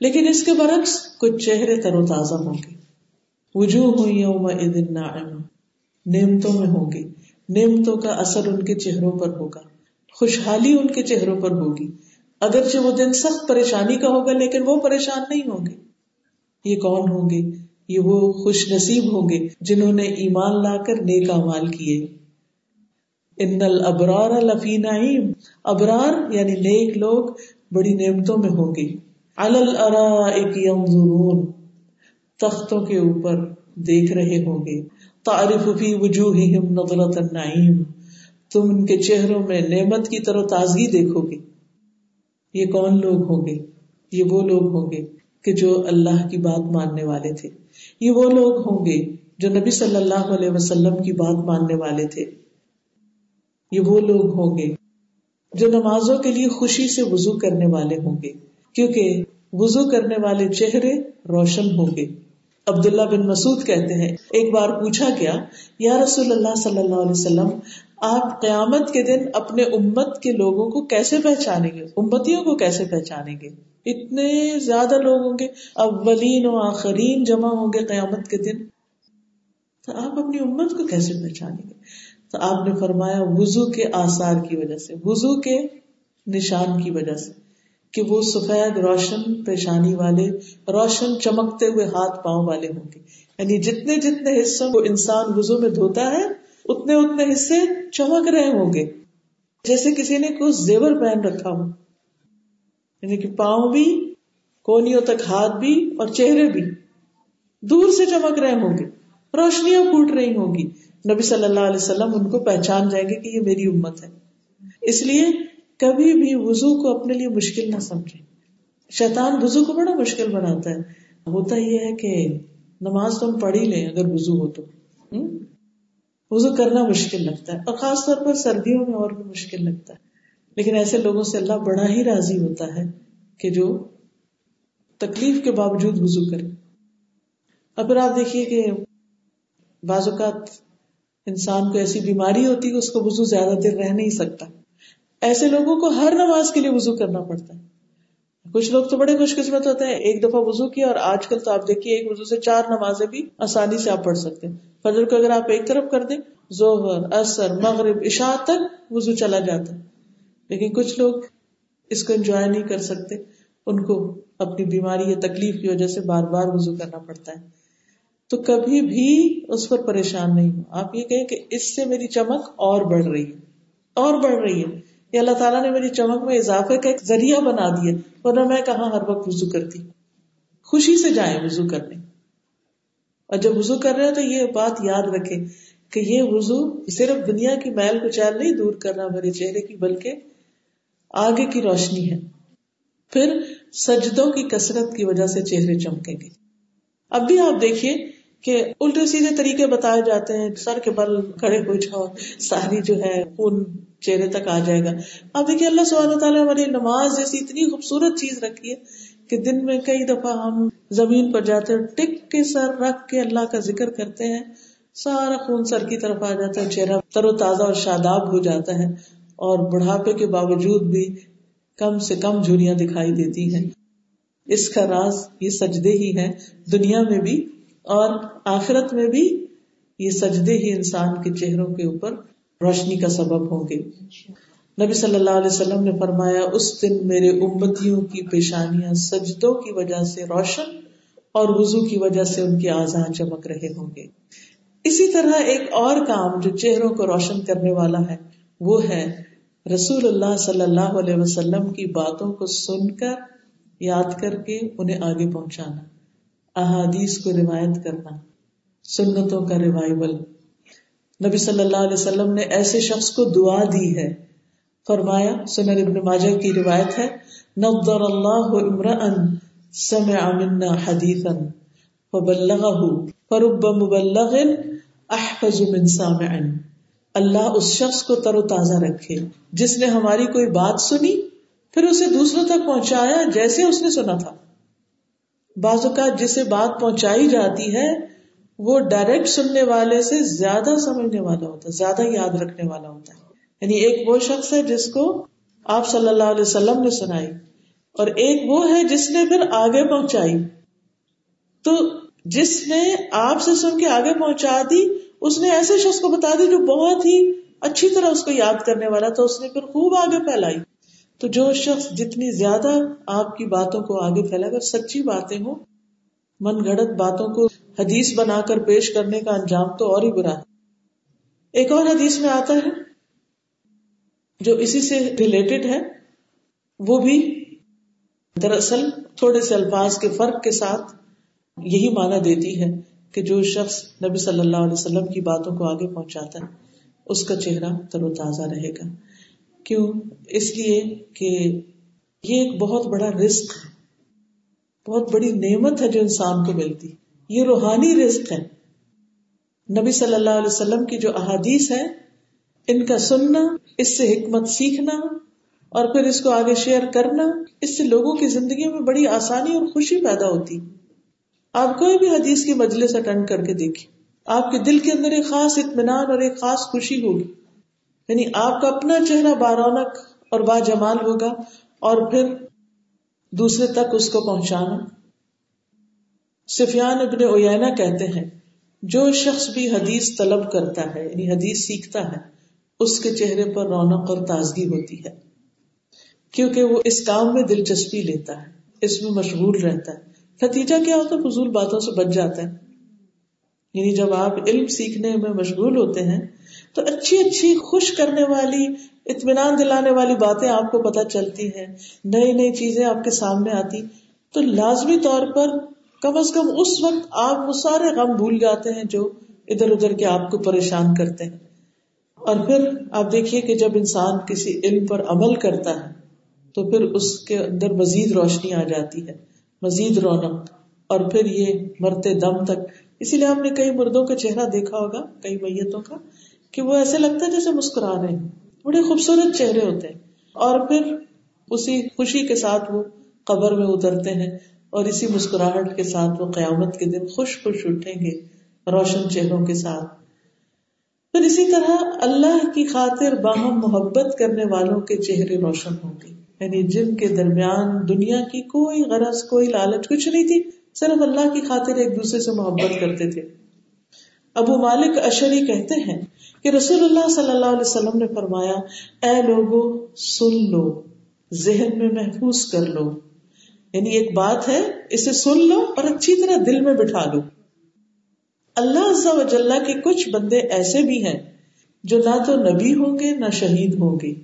لیکن اس کے برعکس کچھ چہرے تر و تازہ ہوں گے۔ وجوہ ہوئی یوم نعمتوں میں ہوں گے۔ نعمتوں کا اثر ان کے چہروں پر ہوگا، خوشحالی ان کے چہروں پر ہوگی۔ اگرچہ وہ دن سخت پریشانی کا ہوگا، لیکن وہ پریشان نہیں ہوں گے۔ یہ کون ہوں گے؟ یہ وہ خوش نصیب ہوں گے جنہوں نے ایمان لا کر نیک امال کیے۔ ان الابرار لفی نعیم، ابرار یعنی نیک لوگ بڑی نعمتوں میں ہوں گے۔ ينظرون تختوں کے اوپر دیکھ رہے ہوں گے۔ تعریف فی وجوہہم نظرت النعیم، تم ان کے چہروں میں نعمت کی طرح تازگی دیکھو گے۔ یہ کون لوگ ہوں گے؟ یہ وہ لوگ ہوں گے کہ جو اللہ کی بات ماننے والے تھے۔ یہ وہ لوگ ہوں گے جو نبی صلی اللہ علیہ وسلم کی بات ماننے والے تھے۔ یہ وہ لوگ ہوں گے جو نمازوں کے لیے خوشی سے وضو کرنے والے ہوں گے۔ کیونکہ وضو کرنے والے چہرے روشن ہوں گے۔ عبداللہ بن مسعود کہتے ہیں، ایک بار پوچھا گیا، یا رسول اللہ صلی اللہ علیہ وسلم، آپ قیامت کے دن اپنے امت کے لوگوں کو کیسے پہچانیں گے؟ امتیوں کو کیسے پہچانیں گے؟ اتنے زیادہ لوگ ہوں گے، اولین و آخرین جمع ہوں گے قیامت کے دن۔ تو آپ اپنی امت کو کیسے پہچانیں گے؟ تو آپ نے فرمایا، وضو کے آثار کی وجہ سے، وضو کے نشان کی وجہ سے۔ کہ وہ سفید روشن پیشانی والے، روشن چمکتے ہوئے ہاتھ پاؤں والے ہوں گے۔ یعنی جتنے جتنے حصوں کو انسان وزو میں دھوتا ہے، اتنے اتنے حصے چمک رہے ہوں گے۔ جیسے کسی نے کچھ زیور پہن رکھا ہو۔ یعنی کہ پاؤں بھی، کونیوں تک ہاتھ بھی اور چہرے بھی دور سے چمک رہے ہوں گے۔ روشنیاں پھوٹ رہی ہوں گی۔ نبی صلی اللہ علیہ وسلم ان کو پہچان جائیں گے کہ یہ میری امت ہے۔ اس لیے کبھی بھی وزو کو اپنے لیے مشکل نہ سمجھے۔ شیطان وزو کو بڑا مشکل بناتا ہے۔ ہوتا یہ ہے کہ نماز تو ہم پڑھ ہی لیں اگر وزو ہو تو۔ وزو کرنا مشکل لگتا ہے۔ اور خاص طور پر سردیوں میں اور بھی مشکل لگتا ہے۔ لیکن ایسے لوگوں سے اللہ بڑا ہی راضی ہوتا ہے کہ جو تکلیف کے باوجود وزو کرے۔ اور پھر آپ دیکھیے کہ بعض اوقات انسان کو ایسی بیماری ہوتی ہے اس کو وزو زیادہ دیر رہ نہیں سکتا۔ ایسے لوگوں کو ہر نماز کے لیے وزو کرنا پڑتا ہے۔ کچھ لوگ تو بڑے خوش قسمت ہوتے ہیں، ایک دفعہ وزو کیا اور آج کل تو آپ دیکھیے، ایک وزو سے چار نمازیں بھی آسانی سے آپ پڑھ سکتے ہیں۔ فجر کو اگر آپ ایک طرف کر دیں، ظہر اثر مغرب، عشاء تک وزو چلا جاتا ہے۔ لیکن کچھ لوگ اس کو انجوائے نہیں کر سکتے، ان کو اپنی بیماری یا تکلیف کی وجہ سے بار بار وزو کرنا پڑتا ہے۔ تو کبھی بھی اس پر پریشان نہیں ہو۔ آپ یہ کہیں کہ اس سے میری چمک اور بڑھ رہی ہے، اور بڑھ رہی ہے۔ یہ اللہ تعالیٰ نے میری چمک میں اضافے کا ایک ذریعہ بنا دیا ورنہ میں کہاں ہر وقت وزو کرتی؟ خوشی سے جائیں وزو کرنے۔ اور جب وزو کر رہے ہیں تو یہ بات یاد رکھے کہ یہ وزو صرف دنیا کی میل کو چیل نہیں دور کرنا میرے چہرے کی، بلکہ آگے کی روشنی ہے۔ پھر سجدوں کی کثرت کی وجہ سے چہرے چمکیں گے۔ اب بھی آپ دیکھیے کہ الٹے سیدھے طریقے بتائے جاتے ہیں، سر کے بل کھڑے ہو جاؤ، ساری جو ہے خون چہرے تک آ جائے گا۔ اب دیکھیے اللہ سبحانہ تعالیٰ ہماری نماز جیسی اتنی خوبصورت چیز رکھی ہے کہ دن میں کئی دفعہ ہم زمین پر جاتے ہیں، ٹک کے سر رکھ کے اللہ کا ذکر کرتے ہیں۔ سارا خون سر کی طرف آ جاتا ہے، چہرہ تر و تازہ اور شاداب ہو جاتا ہے۔ اور بڑھاپے کے باوجود بھی کم سے کم جھوریاں دکھائی دیتی ہیں۔ اس کا راز یہ سجدے ہی ہے دنیا میں بھی اور آخرت میں بھی یہ سجدے ہی انسان کے چہروں کے اوپر روشنی کا سبب ہوں گے۔ نبی صلی اللہ علیہ وسلم نے فرمایا، اس دن میرے امتیوں کی پیشانیاں سجدوں کی وجہ سے روشن اور وضو کی وجہ سے ان کے آزاد چمک رہے ہوں گے۔ اسی طرح ایک اور کام جو چہروں کو روشن کرنے والا ہے، وہ ہے رسول اللہ صلی اللہ علیہ وسلم کی باتوں کو سن کر، یاد کر کے انہیں آگے پہنچانا، احادیث کو روایت کرنا، سنتوں کا ریوائول نبی صلی اللہ علیہ وسلم نے ایسے شخص کو دعا دی ہے۔ فرمایا سنر ابن ماجہ کی روایت ہے، نظر اللہ امرأن سمع منا حدیثا فبلغه فرب مبلغ احفظ من سامع اللہ اس شخص کو تر و تازہ رکھے۔ جس نے ہماری کوئی بات سنی، پھر اسے دوسروں تک پہنچایا جیسے اس نے سنا تھا۔ بعض اوقات جسے بات پہنچائی جاتی ہے وہ ڈائریکٹ سننے والے سے زیادہ سمجھنے والا ہوتا ہے، زیادہ یاد رکھنے والا ہوتا ہے۔ یعنی ایک وہ شخص ہے جس کو آپ صلی اللہ علیہ وسلم نے سنائی، اور ایک وہ ہے جس نے پھر آگے پہنچائی۔ تو جس نے آپ سے سن کے آگے پہنچا دی، اس نے ایسے شخص کو بتا دی جو بہت ہی اچھی طرح اس کو یاد کرنے والا تھا، اس نے پھر خوب آگے پھیلائی۔ تو جو شخص جتنی زیادہ آپ کی باتوں کو آگے پھیلا کر سچی باتیں ہوں، من گھڑت باتوں کو حدیث بنا کر پیش کرنے کا انجام تو اور ہی برا ہے۔ ایک اور حدیث میں آتا ہے جو اسی سے ریلیٹڈ ہے، وہ بھی دراصل تھوڑے سے الفاظ کے فرق کے ساتھ یہی معنی دیتی ہے کہ جو شخص نبی صلی اللہ علیہ وسلم کی باتوں کو آگے پہنچاتا ہے، اس کا چہرہ تر و تازہ رہے گا۔ کیوں؟ اس لیے کہ یہ ایک بہت بڑا رسک بہت بڑی نعمت ہے جو انسان کو ملتی۔ یہ روحانی رزق ہے۔ نبی صلی اللہ علیہ وسلم کی جو احادیث ہے ان کا سننا، اس سے حکمت سیکھنا، اور پھر اس کو آگے شیئر کرنا، اس سے لوگوں کی زندگی میں بڑی آسانی اور خوشی پیدا ہوتی۔ آپ کوئی بھی حدیث کی مجلس اٹینڈ کر کے دیکھیں۔ آپ کے دل کے اندر ایک خاص اطمینان اور ایک خاص خوشی ہوگی۔ یعنی آپ کا اپنا چہرہ بارونق اور با جمال ہوگا اور پھر دوسرے تک اس کو پہنچانا۔ سفیان ابن اوینا کہتے ہیں، جو شخص بھی حدیث طلب کرتا ہے یعنی حدیث سیکھتا ہے، اس کے چہرے پر رونق اور تازگی ہوتی ہے۔ کیونکہ وہ اس کام میں دلچسپی لیتا ہے، اس میں مشغول رہتا ہے۔ نتیجہ کیا ہوتا ہے؟ فضول باتوں سے بچ جاتا ہے۔ یعنی جب آپ علم سیکھنے میں مشغول ہوتے ہیں، تو اچھی اچھی خوش کرنے والی، اطمینان دلانے والی باتیں آپ کو پتہ چلتی ہیں۔ نئی نئی چیزیں آپ کے سامنے آتی۔ تو لازمی طور پر کم از کم اس وقت آپ وہ سارے غم بھول جاتے ہیں جو ادھر ادھر کے آپ کو پریشان کرتے ہیں۔ اور پھر آپ دیکھیے کہ جب انسان کسی علم پر عمل کرتا ہے، تو پھر اس کے اندر مزید روشنی آ جاتی ہے، مزید رونق۔ اور پھر یہ مرتے دم تک۔ اسی لیے آپ نے کئی مردوں کا چہرہ دیکھا ہوگا، کئی میتوں کا، کہ وہ ایسے لگتا ہے جیسے مسکرا رہے ہیں۔ بڑے خوبصورت چہرے ہوتے ہیں۔ اور پھر اسی خوشی کے ساتھ وہ قبر میں اترتے ہیں۔ اور اسی مسکراہٹ کے ساتھ وہ قیامت کے دن خوش خوش اٹھیں گے روشن چہروں کے ساتھ۔ پھر اسی طرح اللہ کی خاطر باہم محبت کرنے والوں کے چہرے روشن ہوں گے۔ یعنی جن کے درمیان دنیا کی کوئی غرض، کوئی لالچ کچھ نہیں تھی، صرف اللہ کی خاطر ایک دوسرے سے محبت کرتے تھے۔ ابو مالک اشری کہتے ہیں کہ رسول اللہ صلی اللہ علیہ وسلم نے فرمایا، اے لوگو، سن لو، ذہن میں محفوظ کر لو۔ یعنی ایک بات ہے، اسے سن لو اور اچھی طرح دل میں بٹھا لو۔ اللہ عزا وجاللہ کے کچھ بندے ایسے بھی ہیں جو نہ تو نبی ہوں گے، نہ شہید ہوں گے۔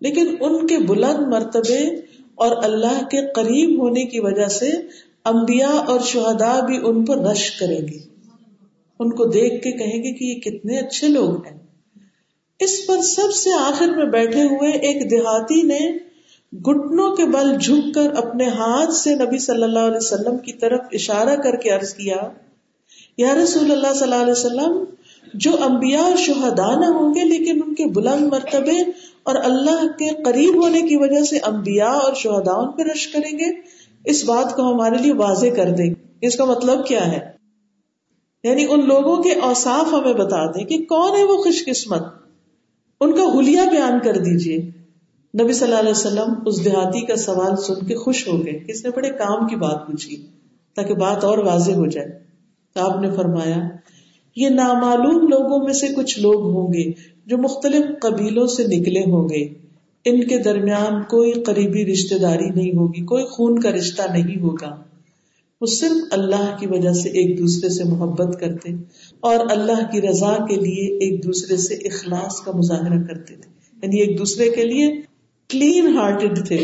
لیکن ان کے بلند مرتبے اور اللہ کے قریب ہونے کی وجہ سے انبیاء اور شہداء بھی ان پر رش کریں گے۔ ان کو دیکھ کے کہیں گے کہ یہ کتنے اچھے لوگ ہیں۔ اس پر سب سے آخر میں بیٹھے ہوئے ایک دیہاتی نے گٹنوں کے بل جھک کر اپنے ہاتھ سے نبی صلی اللہ علیہ وسلم کی طرف اشارہ کر کے عرض کیا، یا رسول اللہ صلی اللہ علیہ وسلم، جو انبیاء شہدا نہ ہوں گے، لیکن ان کے بلند مرتبے اور اللہ کے قریب ہونے کی وجہ سے انبیاء اور شہدا پہ رش کریں گے، اس بات کو ہمارے لیے واضح کر دیں۔ اس کا مطلب کیا ہے؟ یعنی ان لوگوں کے اوساف ہمیں بتا دیں کہ کون ہے وہ خوش قسمت۔ ان کا حلیہ بیان کر دیجیے نبی صلی اللہ علیہ وسلم اس دیہاتی کا سوال سن کے خوش ہو گئے۔ اس نے بڑے کام کی بات پوچھی تاکہ بات اور واضح ہو جائے۔ آپ نے فرمایا، یہ نامعلوم لوگوں میں سے کچھ لوگ ہوں گے جو مختلف قبیلوں سے نکلے ہوں گے۔ ان کے درمیان کوئی قریبی رشتے داری نہیں ہوگی، کوئی خون کا رشتہ نہیں ہوگا۔ وہ صرف اللہ کی وجہ سے ایک دوسرے سے محبت کرتے اور اللہ کی رضا کے لیے ایک دوسرے سے اخلاص کا مظاہرہ کرتے تھے۔ یعنی ایک دوسرے کے لیے کلین ہارٹیڈ تھے۔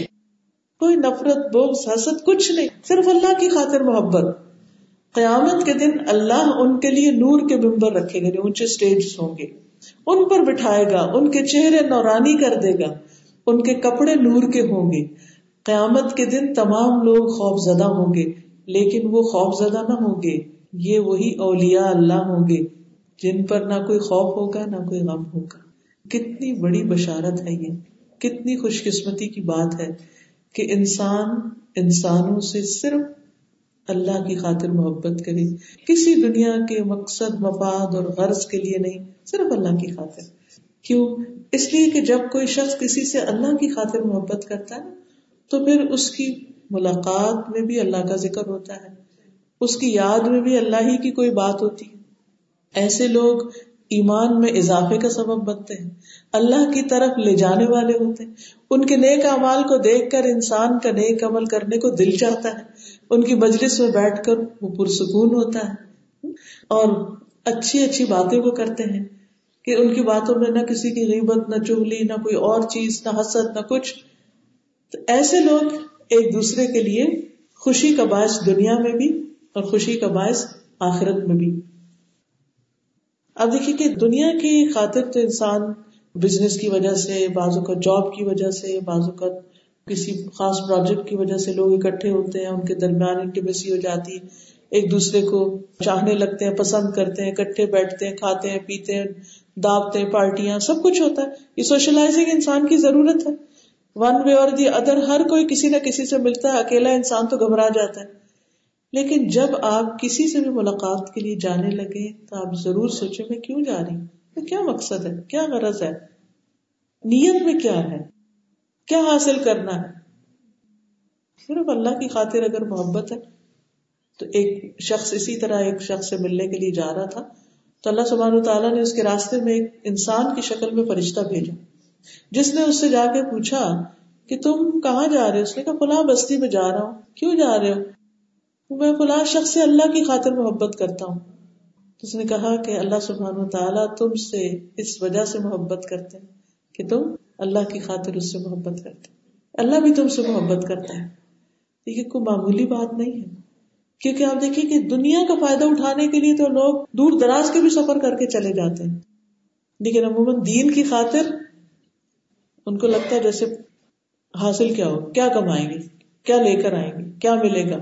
کوئی نفرت بوگ حسد، کچھ نہیں، صرف اللہ کی خاطر محبت۔ قیامت کے دن اللہ ان کے لیے نور کے ممبر رکھے گا یعنی اونچے اسٹیج ہوں گے۔ ان پر بٹھائے گا، ان کے چہرے نورانی کر دے گا۔ ان کے کپڑے نور کے ہوں گے۔ قیامت کے دن تمام لوگ خوف زدہ ہوں گے، لیکن وہ خوف زدہ نہ ہوں گے۔ یہ وہی اولیاء اللہ ہوں گے، جن پر نہ کوئی خوف ہوگا، نہ کوئی غم ہوگا۔ کتنی بڑی بشارت ہے یہ۔ کتنی خوش قسمتی کی بات ہے کہ انسان انسانوں سے صرف اللہ کی خاطر محبت کرے۔ کسی دنیا کے مقصد، مفاد اور غرض کے لیے نہیں، صرف اللہ کی خاطر۔ کیوں؟ اس لیے کہ جب کوئی شخص کسی سے اللہ کی خاطر محبت کرتا ہے، تو پھر اس کی ملاقات میں بھی اللہ کا ذکر ہوتا ہے۔ اس کی یاد میں بھی اللہ ہی کی کوئی بات ہوتی ہے۔ ایسے لوگ ایمان میں اضافے کا سبب بنتے ہیں۔ اللہ کی طرف لے جانے والے ہوتے ہیں۔ ان کے نیک امال کو دیکھ کر انسان کا نیک عمل کرنے کو دل چاہتا ہے۔ ان کی مجلس میں بیٹھ کر وہ پرسکون ہوتا ہے۔ اور اچھی اچھی باتیں وہ کرتے ہیں کہ ان کی باتوں میں نہ کسی کی غیبت، نہ چگلی، نہ کوئی اور چیز، نہ حسد، نہ کچھ۔ تو ایسے لوگ ایک دوسرے کے لیے خوشی کا باعث دنیا میں بھی اور خوشی کا باعث آخرت میں بھی۔ اب دیکھیے کہ دنیا کی خاطر تو انسان بزنس کی وجہ سے بازو کا جاب کی وجہ سے بازو کا کسی خاص پروجیکٹ کی وجہ سے لوگ اکٹھے ہوتے ہیں، ان کے درمیان انٹیمیسی ہو جاتی، ایک دوسرے کو چاہنے لگتے ہیں، پسند کرتے ہیں، اکٹھے بیٹھتے ہیں، کھاتے ہیں، پیتے ہیں دعوتیں پارٹیاں، سب کچھ ہوتا ہے۔ یہ سوشلائزنگ انسان کی ضرورت ہے۔ ون وے اور دی ادر ہر کوئی کسی نہ کسی سے ملتا ہے، اکیلا انسان تو گھبرا جاتا ہے۔ لیکن جب آپ کسی سے بھی ملاقات کے لیے جانے لگے تو آپ ضرور سوچے میں کیوں جا رہی ہوں؟ کیا مقصد ہے؟ کیا غرض ہے؟ نیت میں کیا ہے؟ کیا حاصل کرنا ہے؟ صرف اللہ کی خاطر اگر محبت ہے، تو ایک شخص اسی طرح ایک شخص سے ملنے کے لیے جا رہا تھا، تو اللہ سبحان تعالیٰ نے اس کے راستے میں ایک انسان کی شکل میں فرشتہ بھیجا۔ جس نے اس سے جا کے پوچھا کہ تم کہاں جا رہے ہو؟ اس نے کہا، فلاں بستی میں جا رہا ہوں۔ کیوں جا رہے ہو؟ میں فلاں شخص سے اللہ کی خاطر محبت کرتا ہوں۔ اس نے کہا کہ اللہ سبحان تعالیٰ تم سے اس وجہ سے محبت کرتے ہیں کہ تم اللہ کی خاطر اس سے محبت کرتے اللہ بھی تم سے محبت کرتا ہے۔ یہ کوئی معمولی بات نہیں ہے۔ کیونکہ آپ دیکھیے کہ دنیا کا فائدہ اٹھانے کے لیے تو لوگ دور دراز کے بھی سفر کر کے چلے جاتے ہیں۔ لیکن عموماً دین کی خاطر ان کو لگتا ہے جیسے حاصل کیا ہو، کیا کمائیں گے، کیا لے کر آئیں گے، کیا ملے گا؟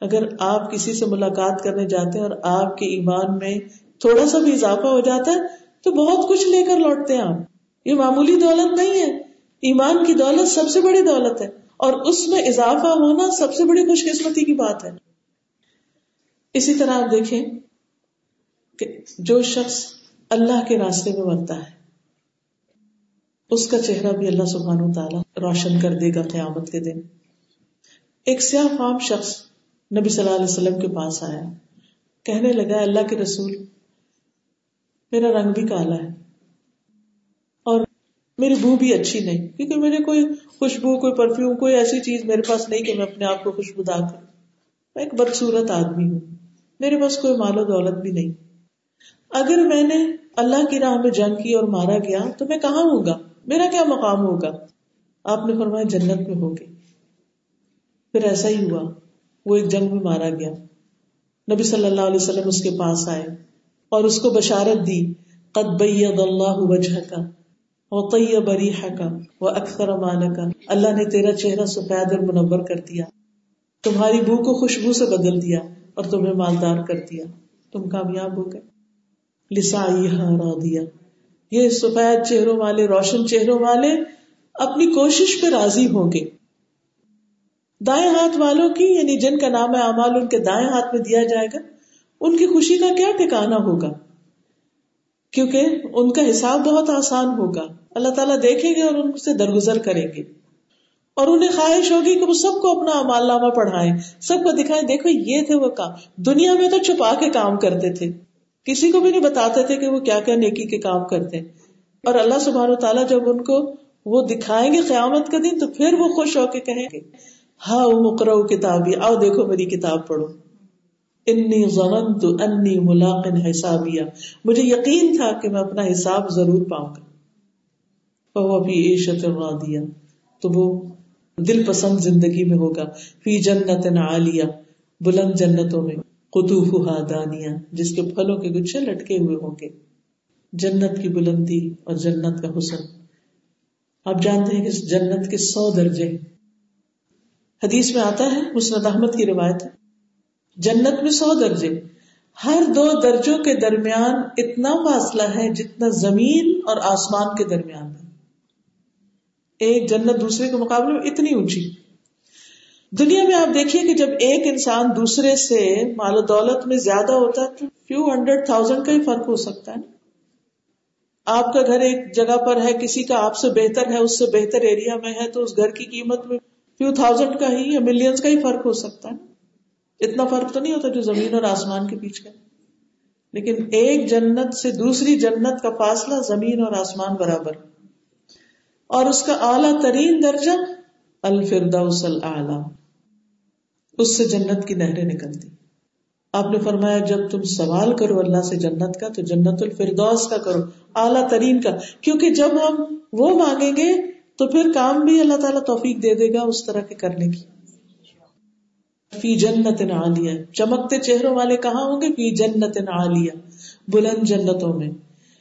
اگر آپ کسی سے ملاقات کرنے جاتے ہیں اور آپ کے ایمان میں تھوڑا سا بھی اضافہ ہو جاتا ہے، تو بہت کچھ لے کر لوٹتے ہیں آپ۔ یہ معمولی دولت نہیں ہے۔ ایمان کی دولت سب سے بڑی دولت ہے۔ اور اس میں اضافہ ہونا سب سے بڑی خوش قسمتی کی بات ہے۔ اسی طرح آپ دیکھیں کہ جو شخص اللہ کے راستے میں مرتا ہے، اس کا چہرہ بھی اللہ سبحانہ و تعالیٰ روشن کر دے گا قیامت کے دن۔ ایک سیاہ فام شخص نبی صلی اللہ علیہ وسلم کے پاس آیا، کہنے لگا اللہ کے رسول، میرا رنگ بھی کالا ہے اور میری بو بھی اچھی نہیں، کیونکہ میرے کوئی خوشبو، کوئی پرفیوم کوئی ایسی چیز میرے پاس نہیں کہ میں اپنے آپ کو خوشبودار کروں۔ میں ایک بدسورت آدمی ہوں، میرے پاس کوئی مال و دولت بھی نہیں۔ اگر میں نے اللہ کی راہ میں جنگ کی اور مارا گیا، تو میں کہاں ہوں گا؟ میرا کیا مقام ہوگا؟ آپ نے فرمایا، جنت میں ہوگی۔ پھر ایسا ہی ہوا۔ وہ ایک جنگ میں مارا گیا۔ نبی صلی اللہ علیہ وسلم اس کے پاس آئے اور اس کو بشارت دی، قد بید اللہ وجہ کا وہ طیب ریحہ کا وہ اکثر مان کا اللہ نے تیرا چہرہ سفید اور منور کر دیا، تمہاری بو کو خوشبو سے بدل دیا اور تمہیں مالدار کر دیا۔ تم کامیاب ہو گئے۔ لسا دیا یہ سفید چہروں والے، روشن چہروں والے اپنی کوشش پہ راضی ہوں گے۔ دائیں ہاتھ والوں کی یعنی جن کا نام ہے امال ان کے دائیں ہاتھ میں دیا جائے گا، ان کی خوشی کا کیا ٹھکانا ہوگا؟ کیونکہ ان کا حساب بہت آسان ہوگا۔ اللہ تعالیٰ دیکھیں گے اور ان سے درگزر کریں گے۔ اور انہیں خواہش ہوگی کہ وہ سب کو اپنا امال نامہ پڑھائیں، سب کو دکھائیں، دیکھو یہ تھے وہ کام۔ دنیا میں تو چھپا کے کام کرتے تھے۔ کسی کو بھی نہیں بتاتے تھے کہ وہ کیا کیا نیکی کے کام کرتے۔ اور اللہ سبحانہ تعالیٰ جب ان کو وہ دکھائیں گے قیامت کا دن، تو پھر وہ خوش ہو کے کہیں گے۔ ہاں وہ مکر آؤ دیکھو میری کتاب پڑھو۔ انی ظننت انی ملاق حسابیا مجھے یقین تھا کہ میں اپنا حساب ضرور پاؤں گا۔ وہ بھی عیشت دیا تو وہ دل پسند زندگی میں ہوگا۔ فی جنت عالیہ۔ بلند جنتوں میں۔ قطوف دانیا جس کے پھلوں کے گچھے لٹکے ہوئے ہوں گے۔ جنت کی بلندی اور جنت کا حسن۔ آپ جانتے ہیں کہ جنت کے سو درجے حدیث میں آتا ہے، مسند احمد کی روایت ہے۔ جنت میں سو درجے۔ ہر دو درجوں کے درمیان اتنا فاصلہ ہے جتنا زمین اور آسمان کے درمیان ہے۔ ایک جنت دوسرے کے مقابلے میں اتنی اونچی۔ دنیا میں آپ دیکھیے کہ جب ایک انسان دوسرے سے مال و دولت میں زیادہ ہوتا ہے تو فیو ہنڈریڈ تھاؤزینڈ کا ہی فرق ہو سکتا ہے نا۔ آپ کا گھر ایک جگہ پر ہے، کسی کا آپ سے بہتر ہے، اس سے بہتر ایریا میں ہے تو اس گھر کی قیمت میں فیو تھاؤزینڈ کا ہی یا ملینس کا ہی فرق ہو سکتا ہے اتنا فرق تو نہیں ہوتا جو زمین اور آسمان کے بیچ کا۔ لیکن ایک جنت سے دوسری جنت کا فاصلہ زمین اور آسمان برابر۔ اور اس کا اعلیٰ ترین درجہ الفردوس العلی اس سے جنت کی نہریں نکلتی۔ آپ نے فرمایا، جب تم سوال کرو اللہ سے جنت کا، تو جنت الفردوس کا کرو۔ اعلیٰ ترین کا۔ کیونکہ جب ہم وہ مانگیں گے تو پھر کام بھی اللہ تعالیٰ توفیق دے دے گا اس طرح کے کرنے کی۔ فی جنت عالیہ۔ چمکتے چہروں والے کہاں ہوں گے؟ فی جنت عالیہ۔ بلند جنتوں میں۔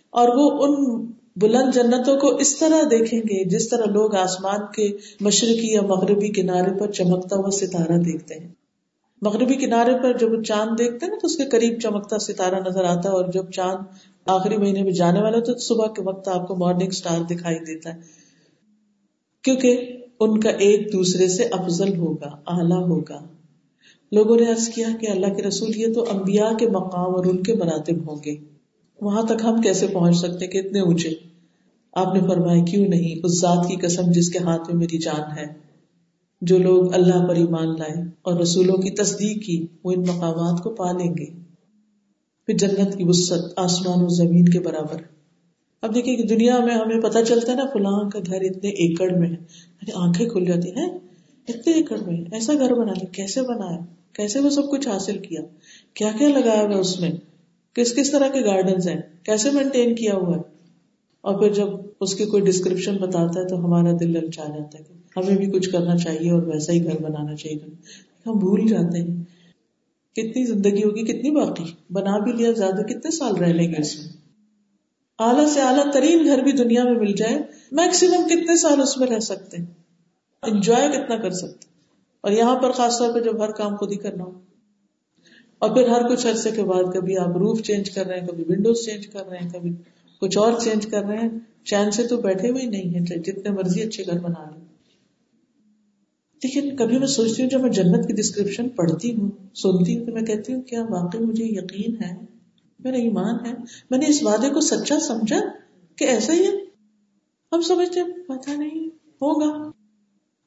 اور وہ ان بلند جنتوں کو اس طرح دیکھیں گے جس طرح لوگ آسمان کے مشرقی یا مغربی کنارے پر چمکتا ہوا ستارہ دیکھتے ہیں۔ مغربی کنارے پر جب چاند دیکھتے ہیں نا تو اس کے قریب چمکتا ستارہ نظر آتا ہے اور جب چاند آخری مہینے میں جانے والا تو صبح کے وقت آپ کو مارننگ اسٹار دکھائی دیتا ہے۔ کیونکہ ان کا ایک دوسرے سے افضل ہوگا، اعلیٰ ہوگا۔ لوگوں نے عرض کیا کہ اللہ کے رسول یہ تو انبیاء کے مقام اور ان کے مراتب ہوں گے۔ وہاں تک ہم کیسے پہنچ سکتے کہ اتنے اونچے؟ آپ نے فرمایا، کیوں نہیں؟ اس ذات کی قسم جس کے ہاتھ میں میری جان ہے۔ جو لوگ اللہ پر ایمان لائے اور رسولوں کی تصدیق کی، وہ ان مقامات کو پا لیں گے۔ پھر جنت کی وسط آسمان و زمین کے برابر۔ اب دیکھیے کہ دنیا میں ہمیں پتہ چلتا ہے نا فلاں کا گھر اتنے ایکڑ میں ہے یعنی آنکھیں کھل جاتی ہیں، اتنے ایکڑ میں ایسا گھر بنا لیا، کیسے بنایا؟ کیسے وہ سب کچھ حاصل کیا؟ کیا کیا لگایا ہوا اس میں؟ کس کس طرح کے گارڈنس ہیں؟ کیسے مینٹین کیا ہوا ہے؟ اور پھر جب اس کی کوئی ڈسکرپشن بتاتا ہے تو ہمارا دل للچا جاتا ہے کہ ہمیں بھی کچھ کرنا چاہیے اور ویسا ہی گھر بنانا چاہیے۔ ہم بھول جاتے ہیں۔ کتنی زندگی ہوگی، کتنی باقی؟ بنا بھی لیا زیادہ کتنے سال رہ لیں گے اس میں؟ اعلیٰ سے اعلیٰ ترین گھر بھی دنیا میں مل جائے میکسیمم کتنے سال اس میں رہ سکتے ہیں؟ انجوائے کتنا کر سکتے اور یہاں پر خاص طور پہ جب ہر کام خود ہی کرنا ہو۔ اور پھر ہر کچھ عرصے کے بعد کبھی آپ روف چینج کر رہے ہیں، کبھی ونڈوز چینج کر رہے ہیں، کبھی کچھ اور چینج کر رہے ہیں۔ چین سے تو بیٹھے ہوئے نہیں ہیں جتنے مرضی اچھے گھر بنا لیں۔ لیکن کبھی میں سوچتی ہوں، جب میں جنت کی ڈسکرپشن پڑھتی ہوں، سنتی ہوں، تو میں کہتی ہوں، کیا واقعی مجھے یقین ہے؟ میرا ایمان ہے۔ میں نے اس وعدے کو سچا سمجھا کہ ایسا ہی ہے۔ ہم سمجھتے پتا نہیں ہوگا۔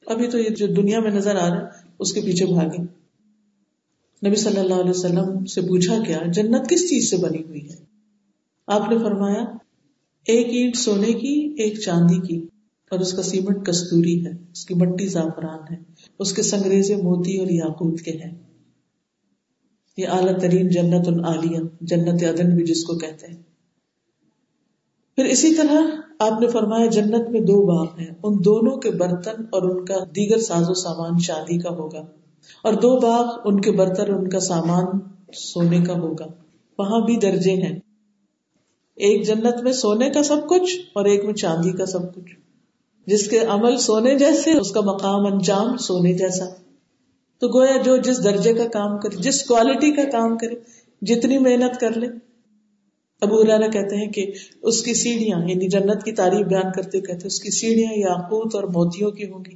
ابھی تو یہ جو دنیا میں نظر آ رہا ہے، اس کے پیچھے بھاگے۔ نبی صلی اللہ علیہ وسلم سے پوچھا کیا جنت کس چیز سے بنی ہوئی ہے؟ آپ نے فرمایا، ایک اینٹ سونے کی، ایک چاندی کی۔ اور اس کا سیمنٹ کستوری ہے، اس کی مٹی زعفران ہے۔ اس کے سنگریزے موتی اور یاقوت کے ہیں۔ یہ اعلیٰ ترین جنت العالیہ، جنت عدن بھی جس کو کہتے ہیں۔ پھر اسی طرح آپ نے فرمایا جنت میں دو باغ ہیں، ان دونوں کے برتن اور ان کا دیگر ساز و سامان شادی کا ہوگا۔ اور دو باغ، ان کے برتن اور ان کا سامان سونے کا ہوگا۔ وہاں بھی درجے ہیں۔ ایک جنت میں سونے کا سب کچھ اور ایک میں چاندی کا سب کچھ۔ جس کے عمل سونے جیسے، اس کا مقام انجام سونے جیسا۔ تو گویا جو جس درجے کا کام کرے، جس کوالٹی کا کام کرے، جتنی محنت کر لے۔ ابو اللہ کہتے ہیں کہ اس کی سیڑھیاں یعنی جنت کی تعریف بیان کرتے کہتے اس کی سیڑھیاں یاقوت اور موتیوں کی ہوں گی۔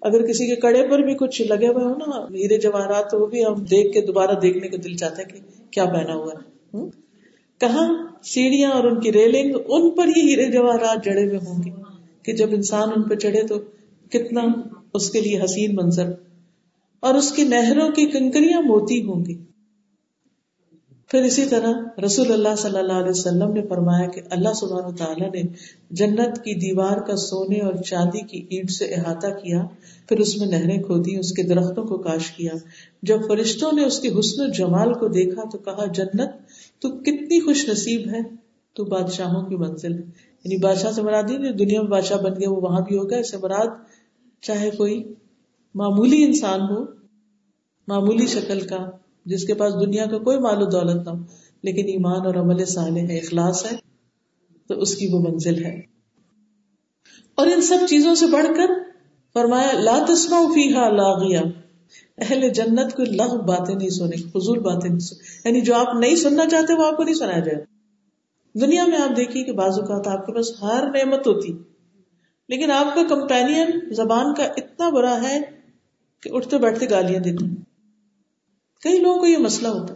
اگر کسی کے کڑے پر بھی کچھ لگے ہوئے ہو نا، ہیرے جواہرات تو وہ بھی ہم دیکھ کے دوبارہ دیکھنے کا دل چاہتا ہے کہ کیا پہنا ہوا ہے۔ کہاں سیڑھیاں اور ان کی ریلنگ، ان پر ہی ہیرے جواہرات جڑے ہوئے ہوں گے کہ جب انسان ان پہ چڑھے تو کتنا اس کے لیے حسین منظر۔ اور اس کی نہروں کی کنکریاں موتی ہوں گی۔ پھر اسی طرح رسول اللہ صلی اللہ علیہ وسلم نے فرمایا کہ اللہ سبحانہ تعالیٰ نے جنت کی دیوار کا سونے اور چاندی کی اینٹ سے احاطہ کیا، پھر اس میں نہریں کھودی اس کے درختوں کو کاش کیا۔ جب فرشتوں نے اس کے حسن و جمال کو دیکھا تو کہا، جنت، تو کتنی خوش نصیب ہے، تو بادشاہوں کی منزل ہے۔ یعنی بادشاہ سے مراد نہیں، دنیا میں بادشاہ بن گیا وہ وہاں بھی ہوگا اسے مراد چاہے کوئی۔ معمولی انسان ہو، معمولی شکل کا، جس کے پاس دنیا کا کوئی مال و دولت نہ ہو، لیکن ایمان اور عمل صالح ہے اخلاص ہے، تو اس کی وہ منزل ہے۔ اور ان سب چیزوں سے بڑھ کر فرمایا، لا تسما فیحا لاغیا۔ اہل جنت کو لغ باتیں نہیں سنے فضول باتیں نہیں سنے یعنی جو آپ نہیں سننا چاہتے، وہ آپ کو نہیں سنایا جائے۔ دنیا میں آپ دیکھیے کہ بعض اوقات آپ کے پاس ہر نعمت ہوتی، لیکن آپ کا کمپینین زبان کا اتنا برا ہے کہ اٹھتے بیٹھتے گالیاں دیتے کئی لوگوں کو یہ مسئلہ ہوتا۔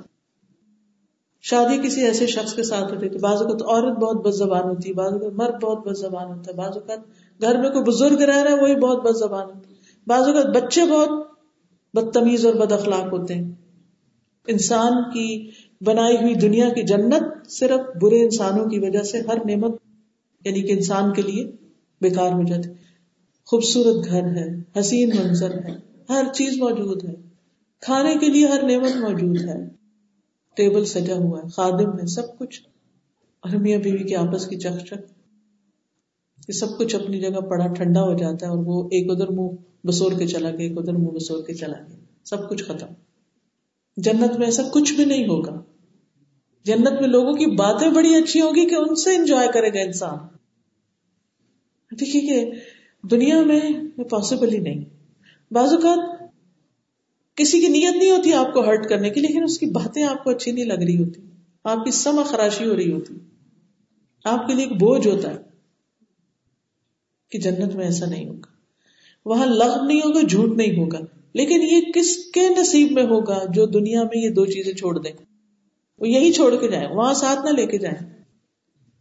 شادی کسی ایسے شخص کے ساتھ ہوتی ہے بعض اوقات عورت بہت بد زبان ہوتی ہے، بعض اوقات مرد بہت بد زبان ہوتا ہے، بعض اوقات گھر میں کوئی بزرگ رہ رہا ہے، وہی بہت بد زبان ہوتی ہے۔ بعض اوقات بچے بہت بدتمیز اور بد اخلاق ہوتے ہیں۔ انسان کی بنائی ہوئی دنیا کی جنت صرف برے انسانوں کی وجہ سے ہر نعمت یعنی کہ انسان کے لیے بیکار ہو جاتی۔ خوبصورت گھر ہے، حسین منظر ہے۔ ہر چیز موجود ہے۔ کھانے کے لیے ہر نعمت موجود ہے۔ ٹیبل سجا ہوا ہے، خادم ہے، سب کچھ۔ اور میاں بیوی کے آپس کی چک چک یہ سب کچھ اپنی جگہ پڑا، ٹھنڈا ہو جاتا ہے اور وہ ایک ادھر منہ بسور کے چلا گیا، ایک ادھر منہ بسور کے چلا گیا۔ سب کچھ ختم۔ جنت میں ایسا کچھ بھی نہیں ہوگا۔ جنت میں لوگوں کی باتیں بڑی اچھی ہوگی کہ ان سے انجوائے کرے گا انسان۔ دیکھیے کہ دنیا میں پاسبل ہی نہیں۔ بعض اوقات کسی کی نیت نہیں ہوتی آپ کو ہرٹ کرنے کی، لیکن اس کی باتیں آپ کو اچھی نہیں لگ رہی ہوتی۔ آپ کی سم خراشی ہو رہی ہوتی۔ آپ کے لیے ایک بوجھ ہوتا ہے کہ جنت میں ایسا نہیں ہوگا۔ وہاں لغ نہیں ہوگا، جھوٹ نہیں ہوگا۔ لیکن یہ کس کے نصیب میں ہوگا جو دنیا میں یہ دو چیزیں چھوڑ دیں وہ یہی چھوڑ کے جائیں، وہاں ساتھ نہ لے کے جائیں۔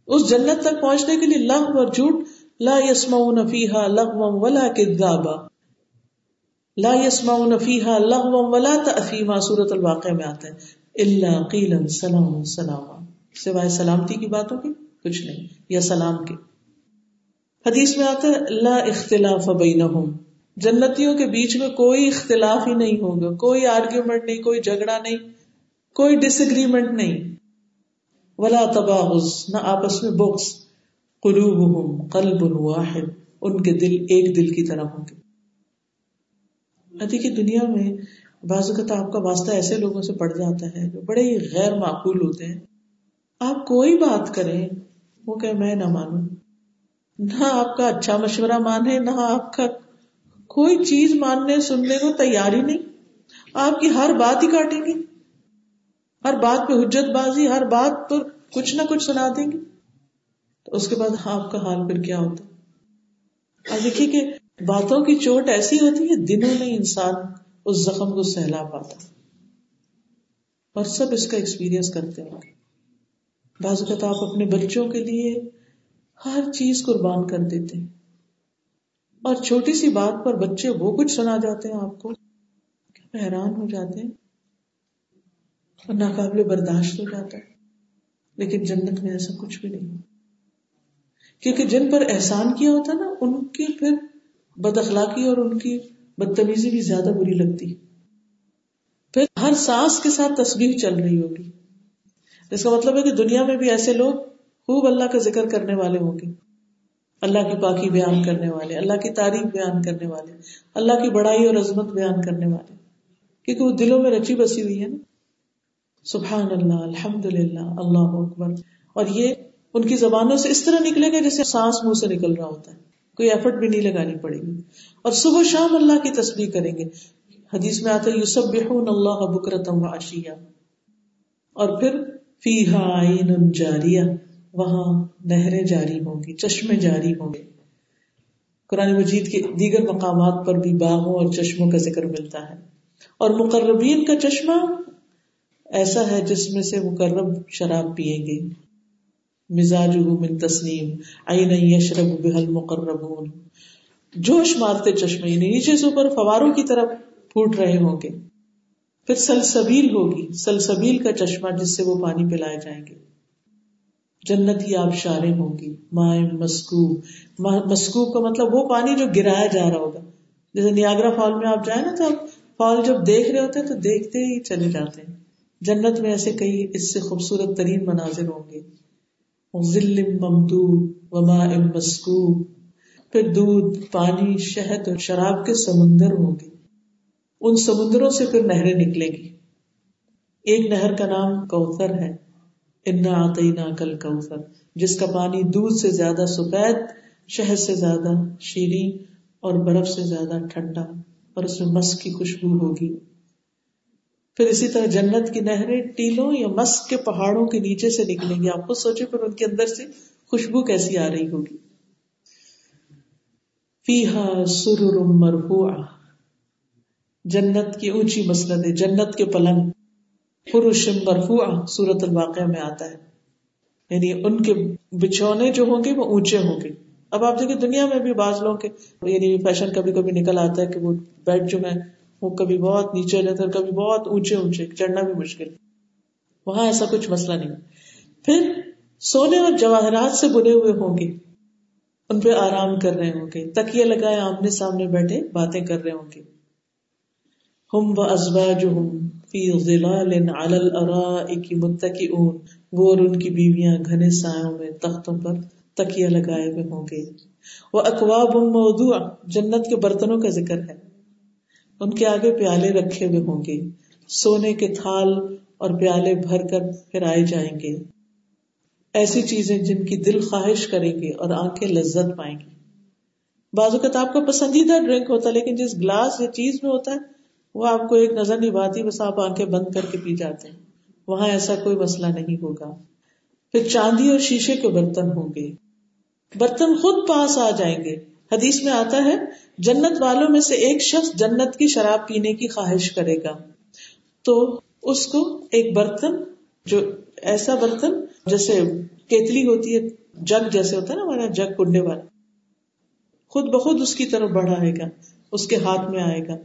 اس جنت تک پہنچنے کے لیے لغ اور جھوٹ لا یسما فیحا لغ ولا کدابا لا یسما فیحا لغ ولا تفیما سورت الواقع میں آتا ہے اللہ قیلن سلام سلام سوائے سلامتی کی باتوں کی کچھ نہیں، یا سلام کے۔ حدیث میں آتا ہے اللہ اختلاف بینہم۔ جنتیوں کے بیچ میں کوئی اختلاف ہی نہیں ہوگا، کوئی آرگیومنٹ نہیں، کوئی جھگڑا نہیں، کوئی ڈس اگریمنٹ نہیں۔ ولا تباغز، نہ آپس میں بکس قلوبہم قلب واحد۔ ان کے دل ایک دل کی طرح ہوں گے۔ دیکھیے دنیا میں بعض اوقات آپ کا واسطہ ایسے لوگوں سے پڑ جاتا ہے جو بڑے ہی غیر معقول ہوتے ہیں۔ آپ کوئی بات کریں، وہ کہ میں نہ مانوں۔ نہ آپ کا اچھا مشورہ مانے، نہ آپ کا کوئی چیز ماننے، سننے کو تیار ہی نہیں۔ آپ کی ہر بات ہی کاٹیں گے ہر بات پہ حجت بازی، ہر بات پر کچھ نہ کچھ سنا دیں گے۔ تو اس کے بعد آپ کا حال پھر کیا ہوتا؟ اور دیکھیے کہ باتوں کی چوٹ ایسی ہوتی ہے، دنوں میں انسان اس زخم کو سہلا پاتا اور سب اس کا ایکسپیرئنس کرتے ہوں گے۔ بعض اوقات آپ اپنے بچوں کے لیے ہر چیز قربان کر دیتے ہیں۔ اور چھوٹی سی بات پر بچے وہ کچھ سنا جاتے ہیں آپ کو حیران ہو جاتے ہیں اور ناقابل برداشت ہو جاتا ہے۔ لیکن جنت میں ایسا کچھ بھی نہیں۔ کیونکہ جن پر احسان کیا ہوتا نا، ان کی پھر بد اخلاقی اور ان کی بدتمیزی بھی زیادہ بری لگتی۔ پھر ہر سانس کے ساتھ تصویر چل رہی ہوگی۔ اس کا مطلب ہے کہ دنیا میں بھی ایسے لوگ خوب اللہ کا ذکر کرنے والے ہوں گے۔ اللہ کی پاکی بیان کرنے والے، اللہ کی تعریف بیان کرنے والے، اللہ کی بڑائی اور عظمت بیان کرنے والے۔ کیونکہ وہ دلوں میں رچی بسی ہوئی ہے نا۔ سبحان اللہ الحمد للہ اللہ اکبر۔ اور یہ ان کی زبانوں سے اس طرح نکلے گا جیسے سانس منہ سے نکل رہا ہوتا ہے۔ کوئی ایفرٹ بھی نہیں لگانی پڑے گی۔ اور صبح شام اللہ کی تصویر کریں گے۔ حدیث میں آتا ہے یوسف بحون اللہ بکرتم اشیا اور پھر فی عین جاریہ۔ وہاں نہریں جاری ہوں گی، چشمے جاری ہوں گے۔ قرآن مجید کے دیگر مقامات پر بھی باغوں اور چشموں کا ذکر ملتا ہے۔ اور مقربین کا چشمہ ایسا ہے جس میں سے مقرب شراب پیئیں گے۔ مزاج من تسنیم آئین یشرب بحل مقربون جوش مارتے چشمے یعنی نیچے سے اوپر فواروں کی طرف پھوٹ رہے ہوں گے۔ پھر سلسبیل ہوگی، سلسبیل کا چشمہ جس سے وہ پانی پلائے جائیں گے۔ جنت کی آبشاریں ہوں گی، مائع مسکوب۔ مسکوب کا مطلب وہ پانی جو گرایا جا رہا ہوگا۔ جیسے نیاگرا فال میں آپ جائیں نا تو آپ فال جب دیکھ رہے ہوتے ہیں تو دیکھتے ہی چلے جاتے ہیں۔ جنت میں ایسے کئی اس سے خوبصورت ترین مناظر ہوں گے۔ ذل ممدود وما مسکوب۔ پھر دودھ، پانی، شہد اور شراب کے سمندر ہوں گے۔ ان سمندروں سے پھر نہریں نکلیں گی۔ ایک نہر کا نام کوثر ہے۔ انا آتی نا کل کوثر جس کا پانی دودھ سے زیادہ سفید، شہد سے زیادہ شیریں اور برف سے زیادہ ٹھنڈا۔ اور اس میں مسک کی خوشبو ہوگی۔ پھر اسی طرح جنت کی نہریں ٹیلوں یا مسک کے پہاڑوں کے نیچے سے نکلیں گی۔ آپ کو سوچے پھر ان کے اندر سے خوشبو کیسی آ رہی ہوگی۔ فیحا سرر مرفوع جنت کی اونچی مسند جنت کے پلنگ۔ پروش مرفوع سورت الواقع میں آتا ہے۔ یعنی ان کے بچھونے جو ہوں گے وہ اونچے ہوں گے۔ اب آپ دیکھیں دنیا میں بھی بعض لوگ کے یعنی فیشن کبھی کبھی نکل آتا ہے کہ وہ بیڈ جو ہے وہ کبھی بہت نیچے رہتا ہے کبھی بہت اونچے اونچے، چڑھنا بھی مشکل۔ وہاں ایسا کچھ مسئلہ نہیں۔ پھر سونے اور جواہرات سے بنے ہوئے ہوں گے۔ ان پہ آرام کر رہے ہوں گے۔ تکیے لگائے آمنے سامنے بیٹھے باتیں کر رہے ہوں گے۔ ہم و ازبا جو وہ اور ان کی بیویاں گھنے سایوں میں تختوں پر تکیا لگائے ہوئے ہوں گے۔ وہ اقواب موضوع۔ جنت کے برتنوں کا ذکر ہے۔ ان کے آگے پیالے رکھے ہوئے ہوں گے۔ سونے کے تھال اور پیالے بھر کر پھر آئے جائیں گے۔ ایسی چیزیں جن کی دل خواہش کریں گے اور آنکھیں لذت پائیں گی بعض اوقات آپ کا پسندیدہ ڈرنک ہوتا ہے، لیکن جس گلاس یا چیز میں ہوتا ہے، وہ آپ کو ایک نظر نہیں باتی بس آپ آنکھیں بند کر کے پی جاتے ہیں۔ وہاں ایسا کوئی مسئلہ نہیں ہوگا۔ پھر چاندی اور شیشے کے برتن ہوں گے۔ برتن خود پاس آ جائیں گے۔ حدیث میں آتا ہے جنت والوں میں سے ایک شخص جنت کی شراب پینے کی خواہش کرے گا۔ تو اس کو ایک برتن، جو ایسا برتن جیسے کیتلی ہوتی ہے، جگ جیسے ہوتا ہے نا ہمارا جگ، کنڈے والا۔ خود بخود اس کی طرف بڑھائے گا، اس کے ہاتھ میں آئے گا،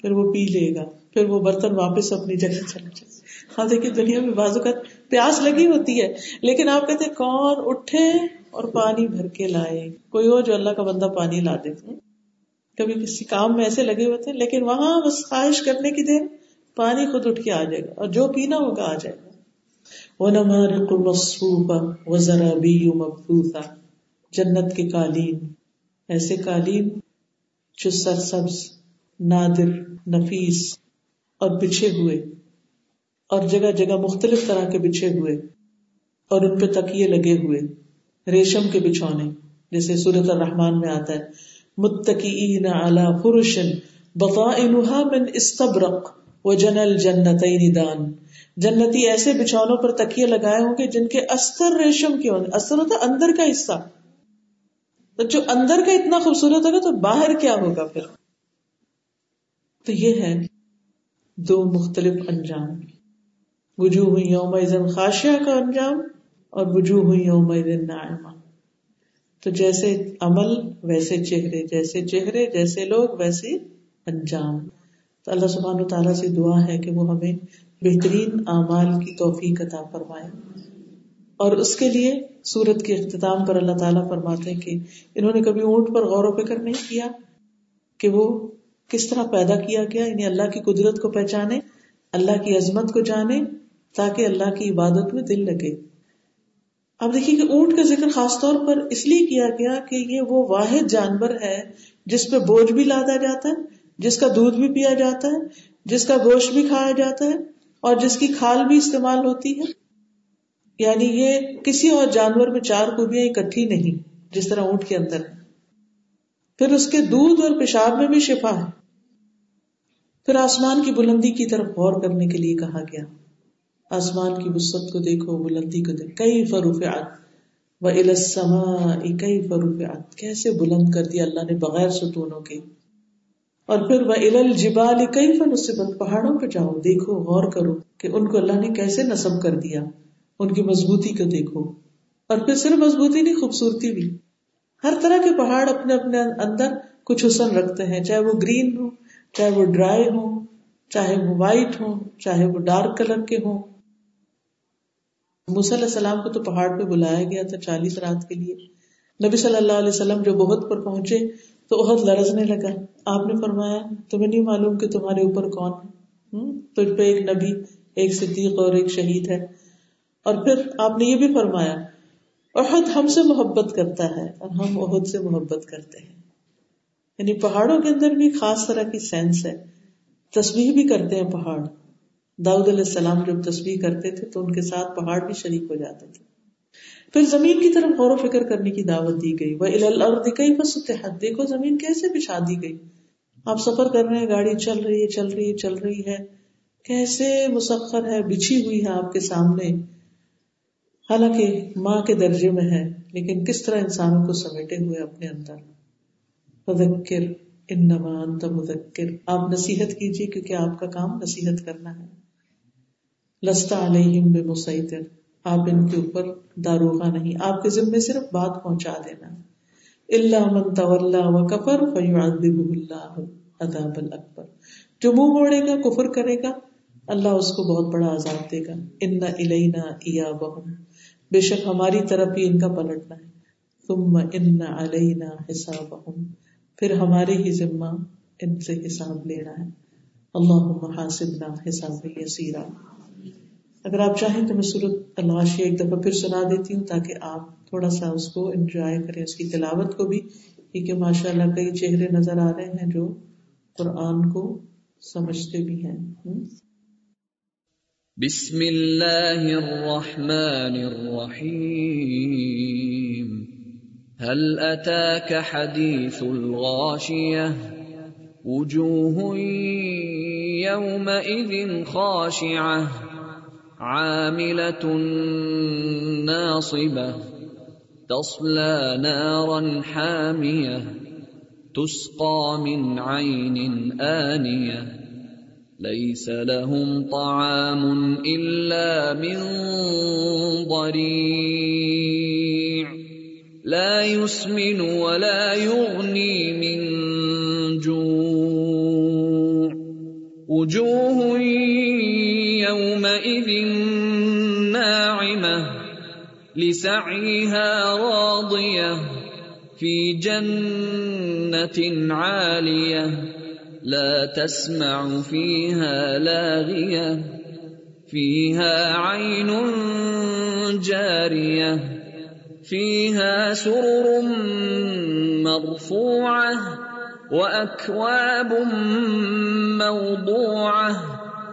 پھر وہ پی لے گا، پھر وہ برتن واپس اپنی جگہ چلا جائے ہاں دیکھیے دنیا میں بازو کا پیاس لگی ہوتی ہے، لیکن آپ کہتے کون اٹھے اور پانی بھر کے لائے۔ کوئی ہو جو اللہ کا بندہ پانی لا دیتے کبھی کسی کام میں ایسے لگے ہوتے ہیں لیکن وہاں بس خواہش کرنے کی دیر پانی خود اٹھ کے آ جائے گا اور جو پینا ہوگا آ جائے گا۔ ذرا بھی جنت کے قالین، ایسے قالین جو سرسبز، نادر، نفیس اور بچھے ہوئے، اور جگہ جگہ مختلف طرح کے بچھے ہوئے، اور ان پہ تکیے لگے ہوئے، ریشم کے بچھونے، جیسے سورت الرحمان میں آتا ہے۔ متقین علی فرشن بطائنها من استبرق وجنل جنتین دان۔ جنتی ایسے بچھونوں پر تکیے لگائے ہوں گے جن کے استر ریشم کے ہوں استر ہوتا اندر کا حصہ۔ تو جو اندر کا اتنا خوبصورت ہوگا تو باہر کیا ہوگا پھر؟ تو یہ ہے دو مختلف انجام۔ وجوہ ہوئی یوم خاشیا کا انجام اور وجوہ ہوئی یوم نائمہ تو جیسے عمل ویسے چہرے، جیسے چہرے، جیسے لوگ، ویسے انجام۔ تو اللہ سبحانہ تعالیٰ سے دعا ہے کہ وہ ہمیں بہترین اعمال کی توفیق عطا فرمائے۔ اور اس کے لیے سورت کے اختتام پر اللہ تعالیٰ فرماتے ہیں کہ انہوں نے کبھی اونٹ پر غور و فکر نہیں کیا کہ وہ کس طرح پیدا کیا گیا یعنی اللہ کی قدرت کو پہچانے، اللہ کی عظمت کو جانے، تاکہ اللہ کی عبادت میں دل لگے۔ اب دیکھیے کہ اونٹ کا ذکر خاص طور پر اس لیے کیا گیا کہ یہ وہ واحد جانور ہے جس پہ بوجھ بھی لادا جاتا ہے، جس کا دودھ بھی پیا جاتا ہے، جس کا گوشت بھی کھایا جاتا ہے، اور جس کی کھال بھی استعمال ہوتی ہے۔ یعنی یہ کسی اور جانور میں چار خوبیاں اکٹھی نہیں، جس طرح اونٹ کے اندر۔ پھر اس کے دودھ اور پیشاب میں بھی شفا ہے۔ پھر آسمان کی بلندی کی طرف غور کرنے کے لیے کہا گیا۔ آسمان کی وسط کو دیکھو، بلندی کو دیکھو۔ کئی فروفیات و السما کئی فروفیات کیسے بلند کر دیا اللہ نے بغیر ستونوں کے؟ اور پھر وہ ال کئی فن پہاڑوں پہ جاؤ، دیکھو، غور کرو کہ ان کو اللہ نے کیسے نصب کر دیا۔ ان کی مضبوطی کو دیکھو۔ اور پھر صرف مضبوطی نہیں، خوبصورتی بھی۔ ہر طرح کے پہاڑ اپنے اپنے اندر کچھ حسن رکھتے ہیں، چاہے وہ گرین ہو، چاہے وہ ڈرائی ہو، چاہے وہ وائٹ ہو، چاہے وہ ڈارک کلر کے ہوں۔ علیہ السلام کو تو پہاڑ پہ بلایا گیا تھا چالیس رات کے لیے۔ نبی صلی اللہ علیہ وسلم جو بہت پر پہنچے تو عہد لرزنے لگا۔ آپ نے فرمایا، تمہیں نہیں معلوم کہ تمہارے اوپر کون ہے؟ تجھ پہ ایک نبی، ایک صدیق اور ایک شہید ہے۔ اور پھر آپ نے یہ بھی فرمایا، عہد ہم سے محبت کرتا ہے اور ہم عہد سے محبت کرتے ہیں۔ یعنی پہاڑوں کے اندر بھی خاص طرح کی سینس ہے۔ تصویر بھی کرتے ہیں پہاڑ۔ داؤد علیہ السلام جب تصویر کرتے تھے تو ان کے ساتھ پہاڑ بھی شریک ہو جاتے تھے۔ پھر زمین کی طرف غور و فکر کرنے کی دعوت دی گئی۔ وہ کئی بس دیکھو زمین کیسے بچھا دی گئی۔ آپ سفر کر رہے ہیں، گاڑی چل رہی ہے، چل رہی ہے، چل رہی ہے۔ کیسے مسخر ہے، بچھی ہوئی ہے آپ کے سامنے۔ حالانکہ ماں کے درجے میں ہے، لیکن کس طرح انسانوں کو سمیٹے ہوئے اپنے اندر۔ مذکر انما انت مذکر۔ آپ نصیحت کیجیے کیونکہ آپ کا کام نصیحت کرنا ہے۔ لستا علیہم بے مسیطر آپ ان کے اوپر داروغہ نہیں، آپ کے ذمے صرف بات پہنچا دینا۔ اللہ من طلّہ و کفر فیعذبہ اللہ عذاب الاکبر۔ جو منہ موڑے گا، کفر کرے گا۔ اللہ اس کو بہت بڑا عذاب دے گا۔ ان الینا ایابہم۔ بے شک ہماری طرف ہی ان کا پلٹنا ہے۔ ثم ان علینا حسابہم پھر ہمارے ہی ذمہ ان سے حساب لینا ہے۔ اللہ حاسبنا حساب یسیرا۔ اگر آپ چاہیں تو میں صورت الغاشی ایک دفعہ پھر سنا دیتی ہوں تاکہ آپ تھوڑا سا اس کو انجوائے کریں، اس کی تلاوت کو بھی، کیونکہ ماشاء اللہ کئی چہرے نظر آ رہے ہیں جو قرآن کو سمجھتے بھی ہیں۔ بسم اللہ الرحمن الرحیم۔ هل اتاك حدیث الغاشیہ؟ وجوه يومئذ خاشعه عاملة ناصبة تصلى نارا حامية تسقى من عين آنية ليس لهم طعام إلا من ضريع لا يسمن ولا يغني من جوع وجوه يومئذ ناعمة لسعيها راضية في جنة عالية لا تسمع فيها لاغية فيها عين جارية فيها سرر مرفوعة وأكواب موضوعة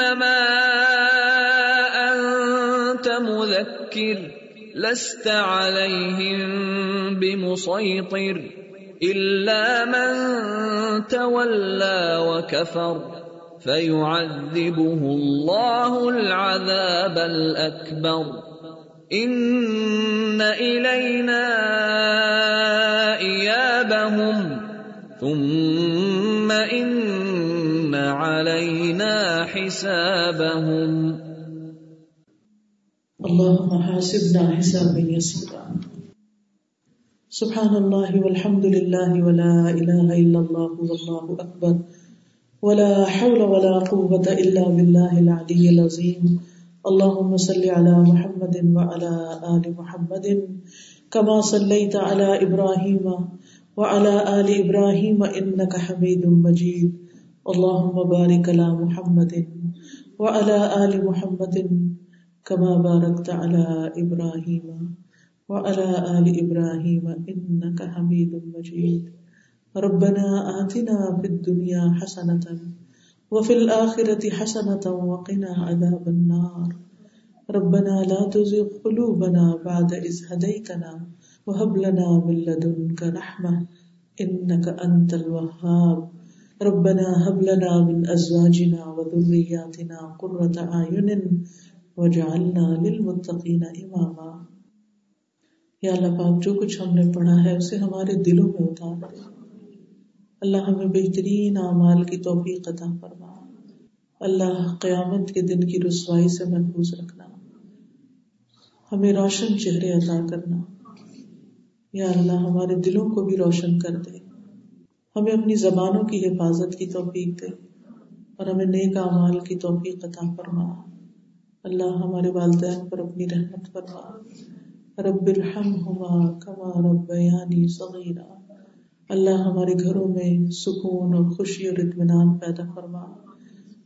انما انت مذكر لست عليهم بمسيطر الا من تولى وكفر فيعذبه الله العذاب الاكبر ان الينا ايابهم ثم ان علينا علينا حسابهم اللهم حاسبنا حسابا يسيرا. سبحان الله والحمد لله ولا إله إلا الله والله أكبر. ولا حول ولا قوة إلا بالله العلي العظيم. اللهم صل على محمد وعلى آل محمد كما صليت على إبراهيم وعلى آل إبراهيم إنك حميد مجيد. اللهم بارك على محمد وعلى آل محمد كما باركت على إبراهيم وعلى آل إبراهيم إنك حميد مجيد. ربنا آتنا في الدنيا حسنة وفي الآخرة حسنة وقنا عذاب النار. ربنا لا تزغ قلوبنا بعد إذ هديتنا وهب لنا من لدنك رحمة إنك أنت الوهاب. ربنا هب لنا من ازواجنا وذرياتنا قرة اعين وجعلنا للمتقين اماما یا اللہ پاک، جو کچھ ہم نے پڑھا ہے، اسے ہمارے دلوں میں اتار دے۔ اللہ ہمیں بہترین اعمال کی توفیق عطا فرما۔ اللہ قیامت کے دن کی رسوائی سے محفوظ رکھنا۔ ہمیں روشن چہرے عطا کرنا۔ یا اللہ ہمارے دلوں کو بھی روشن کر دے۔ ہمیں اپنی زبانوں کی حفاظت کی توفیق دے اور ہمیں نیک اعمال کی توفیق عطا فرما۔ اللہ ہمارے والدین پر اپنی رحمت فرما۔ رب الحمہما کما ربیانی صغیرا۔ اللہ ہمارے گھروں میں سکون اور خوشی اور اطمینان پیدا فرما۔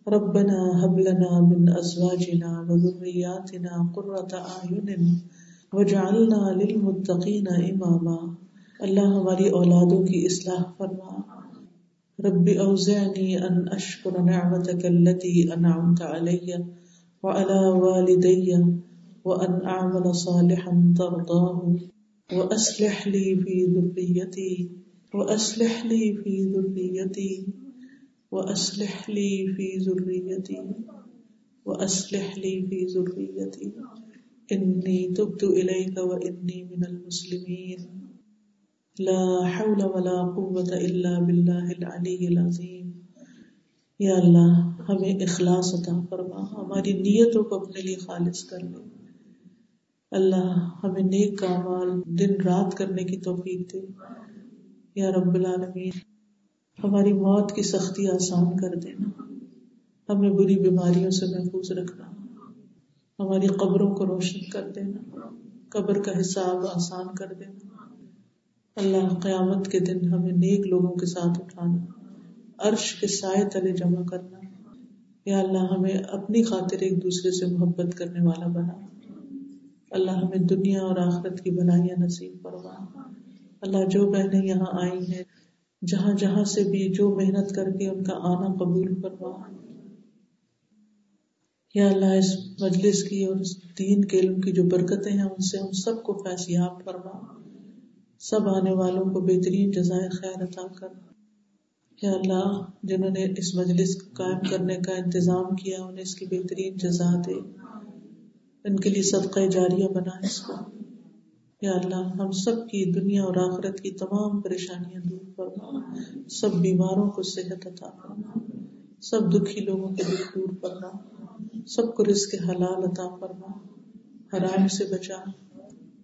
ربنا هب لنا من ازواجنا وذرياتنا قرة اعين واجعلنا للمتقين اماما۔ اللہ ہماری اولادوں کی اصلاح فرما۔ رب اوزعنی ان اشکر نعمتك التي انعمت علی وعلى والدي وان اعمل صالحا ترضاه واصلح لي في ذريتي وأصلح لي في ذريتي وأصلح لي في ذريتي وأصلح لي في ذريتي إني تبت إليك وإني من المسلمين لا حول ولا قوة إلا بالله العلي العظيم۔ یا اللہ، ہمیں اخلاص عطا فرما، ہماری نیتوں کو اپنے لیے خالص کر لے۔ اللہ، ہمیں نیک کامال دن رات کرنے کی توفیق دے۔ یا رب العالمین، ہماری موت کی سختی آسان کر دینا۔ ہمیں بری بیماریوں سے محفوظ رکھنا۔ ہماری قبروں کو روشن کر دینا۔ قبر کا حساب آسان کر دینا۔ اللہ قیامت کے دن ہمیں نیک لوگوں کے ساتھ اٹھانا، عرش کے سائے تلے جمع کرنا۔ یا اللہ ہمیں اپنی خاطر ایک دوسرے سے محبت کرنے والا بنا۔ اللہ ہمیں دنیا اور آخرت کی بنائیاں نصیب فرما۔ اللہ جو بہنیں یہاں آئی ہیں، جہاں جہاں سے بھی جو محنت کر کے ان کا آنا قبول فرما۔ یا اللہ اس مجلس کی اور اس دین کے علم کی جو برکتیں ہیں، ان سے ہم سب کو فیصیاب فرما۔ سب آنے والوں کو بہترین جزائے خیر عطا کر۔ یا اللہ، جنہوں نے اس مجلس کو قائم کرنے کا انتظام کیا، انہیں اس کی بہترین جزا دے۔ ان کے لیے صدقہ جاریہ بنا اس کو۔ یا اللہ، ہم سب کی دنیا اور آخرت کی تمام پریشانیاں دور فرما سب بیماروں کو صحت عطا فرما سب دکھی لوگوں کے دکھ دور فرما سب کو رزق حلال عطا فرما حرام سے بچا۔